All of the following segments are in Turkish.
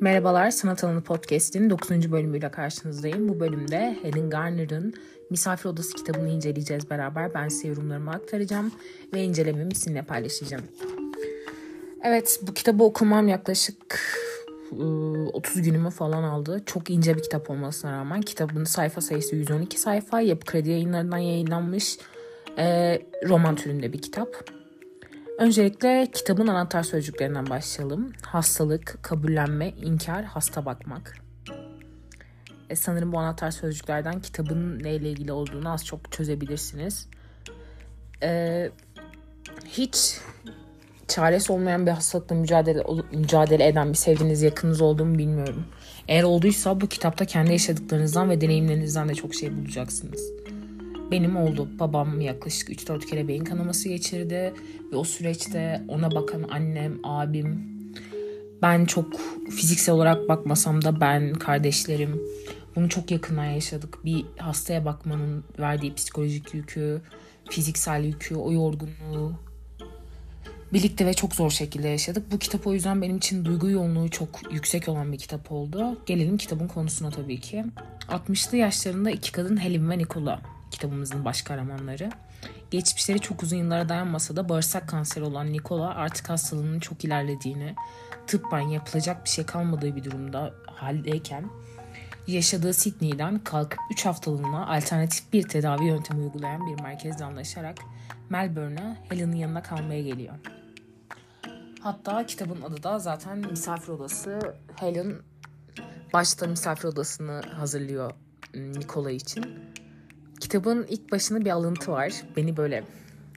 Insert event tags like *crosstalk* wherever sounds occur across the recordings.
Merhabalar, Sanat Alanı Podcast'in 9. bölümüyle karşınızdayım. Bu bölümde Helen Garner'ın Misafir Odası kitabını inceleyeceğiz beraber. Ben size yorumlarımı aktaracağım ve incelememi sizinle paylaşacağım. Evet, bu kitabı okumam yaklaşık 30 ıı, günümü falan aldı. Çok ince bir kitap olmasına rağmen kitabın sayfa sayısı 112 sayfa. Yapı Kredi yayınlarından yayınlanmış roman türünde bir kitap. Öncelikle kitabın anahtar sözcüklerinden başlayalım. Hastalık, kabullenme, inkar, hasta bakmak. E, sanırım bu anahtar sözcüklerden kitabın neyle ilgili olduğunu az çok çözebilirsiniz. E, hiç çaresi olmayan bir hastalıkla mücadele mücadele eden bir sevdiğiniz yakınınız olduğunu bilmiyorum. Eğer olduysa bu kitapta kendi yaşadıklarınızdan ve deneyimlerinizden de çok şey bulacaksınız benim oldu. Babam yaklaşık 3-4 kere beyin kanaması geçirdi ve o süreçte ona bakan annem, abim, ben çok fiziksel olarak bakmasam da ben, kardeşlerim bunu çok yakından yaşadık. Bir hastaya bakmanın verdiği psikolojik yükü, fiziksel yükü, o yorgunluğu birlikte ve çok zor şekilde yaşadık. Bu kitap o yüzden benim için duygu yoğunluğu çok yüksek olan bir kitap oldu. Gelelim kitabın konusuna tabii ki. 60'lı yaşlarında iki kadın Helen ve Nicola kitabımızın baş kahramanları. Geçmişleri çok uzun yıllara dayanmasa da bağırsak kanseri olan Nikola artık hastalığının çok ilerlediğini, tıbben yapılacak bir şey kalmadığı bir durumda haldeyken yaşadığı Sydney'den kalkıp 3 haftalığına alternatif bir tedavi yöntemi uygulayan bir merkezle anlaşarak Melbourne'a Helen'ın yanına kalmaya geliyor. Hatta kitabın adı da zaten misafir odası. Helen başta misafir odasını hazırlıyor Nikola için. Kitabın ilk başında bir alıntı var. Beni böyle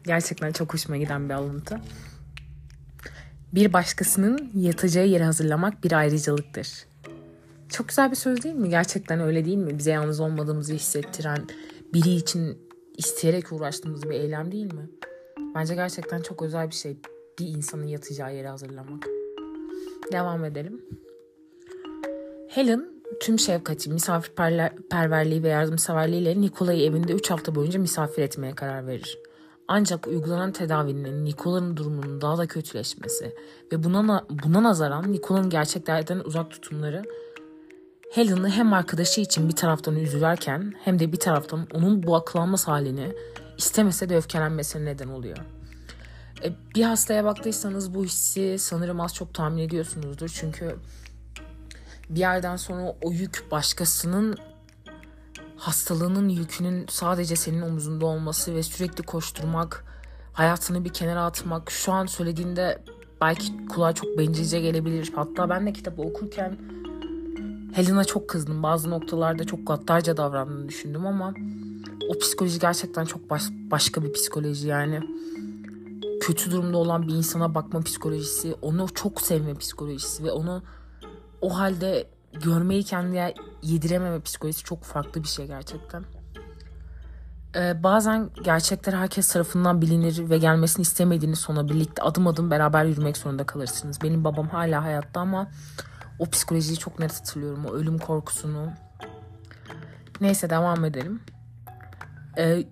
gerçekten çok hoşuma giden bir alıntı. Bir başkasının yatacağı yeri hazırlamak bir ayrıcalıktır. Çok güzel bir söz değil mi? Gerçekten öyle değil mi? Bize yalnız olmadığımızı hissettiren, biri için isteyerek uğraştığımız bir eylem değil mi? Bence gerçekten çok özel bir şey. Bir insanın yatacağı yeri hazırlamak. Devam edelim. Helen tüm şefkati, misafirperverliği ve yardımseverliğiyle Nikola'yı evinde 3 hafta boyunca misafir etmeye karar verir. Ancak uygulanan tedavinin Nikola'nın durumunun daha da kötüleşmesi ve buna, buna nazaran Nikola'nın gerçeklerden uzak tutumları Helen'ı hem arkadaşı için bir taraftan üzülerken hem de bir taraftan onun bu aklanmaz halini istemese de öfkelenmesine neden oluyor. E, bir hastaya baktıysanız bu hissi sanırım az çok tahmin ediyorsunuzdur. Çünkü bir yerden sonra o yük başkasının hastalığının yükünün sadece senin omuzunda olması ve sürekli koşturmak, hayatını bir kenara atmak şu an söylediğinde belki kulağa çok bencilce gelebilir. Hatta ben de kitabı okurken Helen'a çok kızdım. Bazı noktalarda çok gaddarca davrandığını düşündüm ama o psikoloji gerçekten çok baş, başka bir psikoloji yani. Kötü durumda olan bir insana bakma psikolojisi, onu çok sevme psikolojisi ve onu o halde görmeyi kendine yedirememe psikolojisi çok farklı bir şey gerçekten. Ee, bazen gerçekler herkes tarafından bilinir ve gelmesini istemediğiniz sona birlikte adım adım beraber yürümek zorunda kalırsınız. Benim babam hala hayatta ama o psikolojiyi çok net hatırlıyorum. O ölüm korkusunu. Neyse devam edelim. Ee,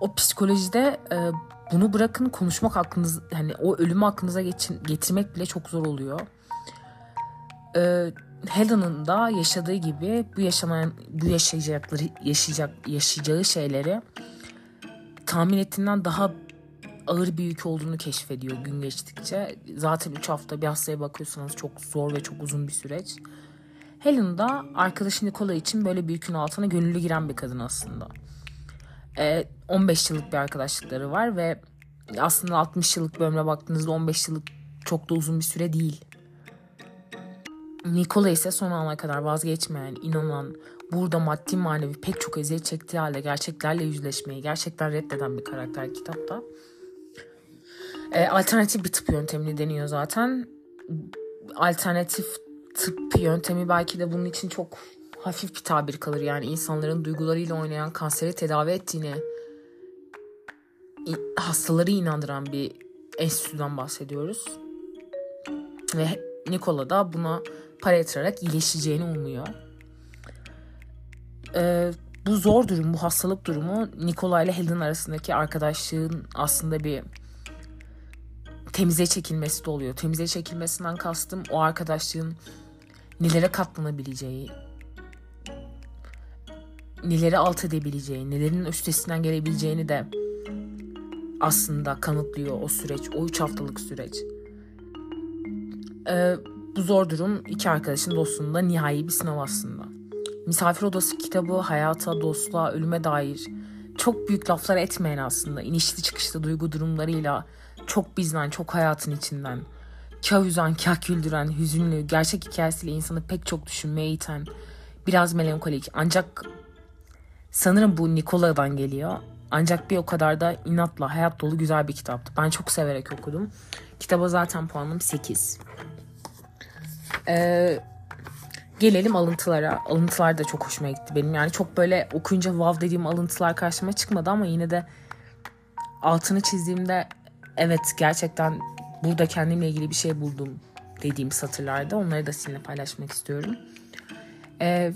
o psikolojide e, bunu bırakın konuşmak aklınız hani o ölümü aklınıza geçin, getirmek bile çok zor oluyor e, Helen'ın da yaşadığı gibi bu yaşanan bu yaşayacakları yaşayacak yaşayacağı şeyleri tahmin ettiğinden daha ağır bir yük olduğunu keşfediyor gün geçtikçe. Zaten 3 hafta bir hastaya bakıyorsanız çok zor ve çok uzun bir süreç. Helen da arkadaşı Nicola için böyle bir yükün altına gönüllü giren bir kadın aslında. Ee, 15 yıllık bir arkadaşlıkları var ve aslında 60 yıllık bölüme baktığınızda 15 yıllık çok da uzun bir süre değil. Nikola ise son ana kadar vazgeçmeyen, inanan, burada maddi manevi pek çok eziyet çektiği halde gerçeklerle yüzleşmeyi gerçekten reddeden bir karakter kitapta. E, alternatif bir tıp yöntemini deniyor zaten. Alternatif tıp yöntemi belki de bunun için çok hafif bir tabir kalır. Yani insanların duygularıyla oynayan kanseri tedavi ettiğini hastaları inandıran bir enstitüden bahsediyoruz. Ve Nikola da buna para yatırarak iyileşeceğini umuyor. Ee, bu zor durum, bu hastalık durumu Nikola ile Helen arasındaki arkadaşlığın aslında bir temize çekilmesi de oluyor. Temize çekilmesinden kastım o arkadaşlığın nelere katlanabileceği, neleri alt edebileceği, nelerin üstesinden gelebileceğini de aslında kanıtlıyor o süreç, o üç haftalık süreç. Ee, bu zor durum iki arkadaşın dostluğunda nihai bir sınav aslında. Misafir Odası kitabı hayata, dostluğa, ölüme dair çok büyük laflar etmeyen aslında inişli çıkışlı duygu durumlarıyla çok bizden, çok hayatın içinden kah üzen, kah güldüren, hüzünlü, gerçek hikayesiyle insanı pek çok düşünmeye iten, biraz melankolik ancak sanırım bu Nikola'dan geliyor. Ancak bir o kadar da inatla hayat dolu güzel bir kitaptı. Ben çok severek okudum. Kitaba zaten puanım 8. Ee, gelelim alıntılara. Alıntılar da çok hoşuma gitti benim. Yani çok böyle okuyunca wow dediğim alıntılar karşıma çıkmadı ama yine de altını çizdiğimde evet gerçekten burada kendimle ilgili bir şey buldum dediğim satırlarda. Onları da sizinle paylaşmak istiyorum. Ee,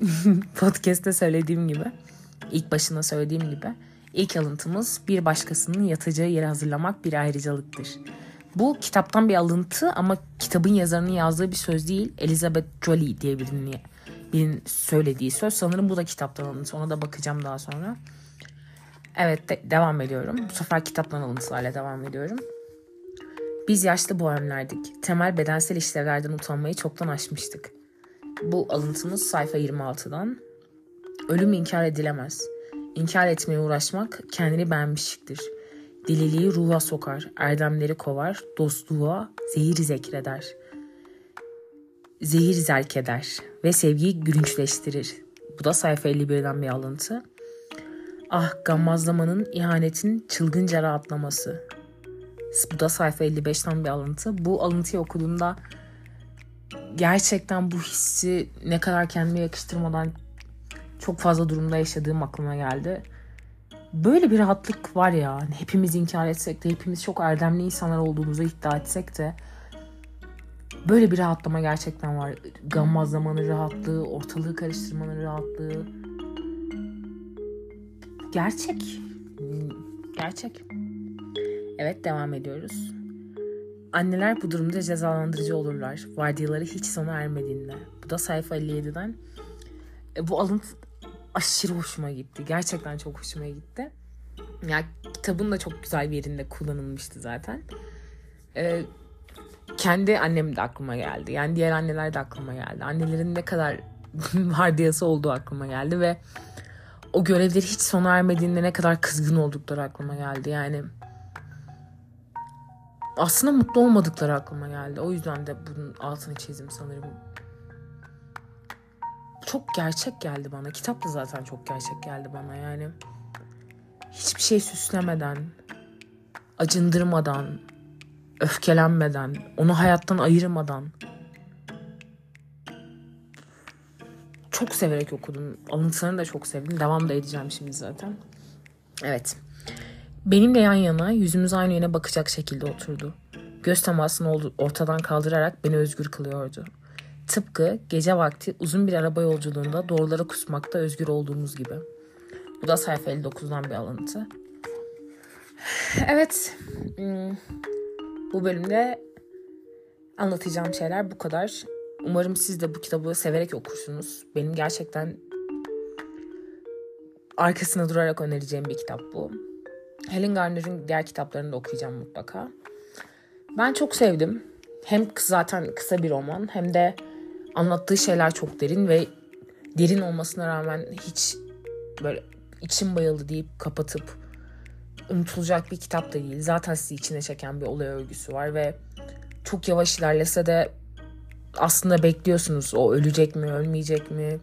*laughs* podcast'te söylediğim gibi, ilk başında söylediğim gibi ilk alıntımız bir başkasının yatacağı yeri hazırlamak bir ayrıcalıktır. Bu kitaptan bir alıntı ama kitabın yazarının yazdığı bir söz değil. Elizabeth Jolie diye birinin, birinin söylediği söz. Sanırım bu da kitaptan alıntı. Ona da bakacağım daha sonra. Evet de, devam ediyorum. Bu sefer kitaptan alıntılarla devam ediyorum. Biz yaşlı bohemlerdik. Temel bedensel işlevlerden utanmayı çoktan aşmıştık. Bu alıntımız sayfa 26'dan. Ölüm inkar edilemez. İnkar etmeye uğraşmak kendini beğenmişliktir. Deliliği ruha sokar, erdemleri kovar, dostluğa zehir zekreder. Zehir zerk eder ve sevgiyi gülünçleştirir. Bu da sayfa 51'den bir alıntı. Ah gammazlamanın, ihanetin çılgınca rahatlaması. Bu da sayfa 55'ten bir alıntı. Bu alıntıyı okuduğumda gerçekten bu hissi ne kadar kendime yakıştırmadan çok fazla durumda yaşadığım aklıma geldi. Böyle bir rahatlık var ya. Hani hepimiz inkar etsek de hepimiz çok erdemli insanlar olduğumuzu iddia etsek de böyle bir rahatlama gerçekten var. Gammazlamanın rahatlığı, ortalığı karıştırmanın rahatlığı. Gerçek. Gerçek. Evet devam ediyoruz. Anneler bu durumda cezalandırıcı olurlar. Vardiyaları hiç sona ermediğinde. Bu da sayfa 57'den. E, bu alıntı aşırı hoşuma gitti. Gerçekten çok hoşuma gitti. Ya yani, kitabın da çok güzel bir yerinde kullanılmıştı zaten. E, kendi annem de aklıma geldi. Yani diğer anneler de aklıma geldi. Annelerin ne kadar *laughs* vardiyası olduğu aklıma geldi ve o görevleri hiç sona ermediğinde ne kadar kızgın oldukları aklıma geldi. Yani aslında mutlu olmadıkları aklıma geldi. O yüzden de bunun altını çizdim sanırım. Çok gerçek geldi bana. Kitap da zaten çok gerçek geldi bana yani. Hiçbir şey süslemeden, acındırmadan, öfkelenmeden, onu hayattan ayırmadan çok severek okudum. Alıntılarını da çok sevdim. Devam da edeceğim şimdi zaten. Evet. Benimle yan yana yüzümüz aynı yöne bakacak şekilde oturdu. Göz temasını ortadan kaldırarak beni özgür kılıyordu. Tıpkı gece vakti uzun bir araba yolculuğunda doğrulara kusmakta özgür olduğumuz gibi. Bu da sayfa 59'dan bir alıntı. Evet. Hmm, bu bölümde anlatacağım şeyler bu kadar. Umarım siz de bu kitabı severek okursunuz. Benim gerçekten arkasına durarak önereceğim bir kitap bu. Helen Garner'ın diğer kitaplarını da okuyacağım mutlaka. Ben çok sevdim. Hem zaten kısa bir roman hem de anlattığı şeyler çok derin ve derin olmasına rağmen hiç böyle içim bayıldı deyip kapatıp unutulacak bir kitap da değil. Zaten sizi içine çeken bir olay örgüsü var ve çok yavaş ilerlese de aslında bekliyorsunuz o ölecek mi ölmeyecek mi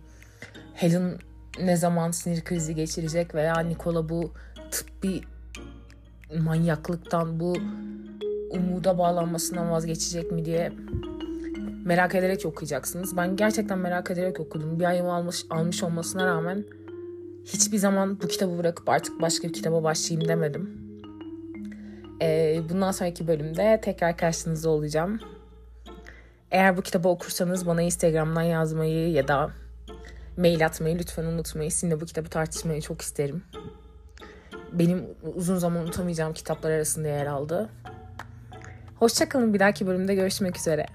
Helen ne zaman sinir krizi geçirecek veya Nikola bu tıbbi manyaklıktan bu umuda bağlanmasından vazgeçecek mi diye merak ederek okuyacaksınız. Ben gerçekten merak ederek okudum. Bir ayımı almış, almış olmasına rağmen hiçbir zaman bu kitabı bırakıp artık başka bir kitaba başlayayım demedim. Ee, bundan sonraki bölümde tekrar karşınızda olacağım. Eğer bu kitabı okursanız bana Instagram'dan yazmayı ya da mail atmayı lütfen unutmayın. Sizinle bu kitabı tartışmayı çok isterim. Benim uzun zaman unutamayacağım kitaplar arasında yer aldı. Hoşçakalın bir dahaki bölümde görüşmek üzere.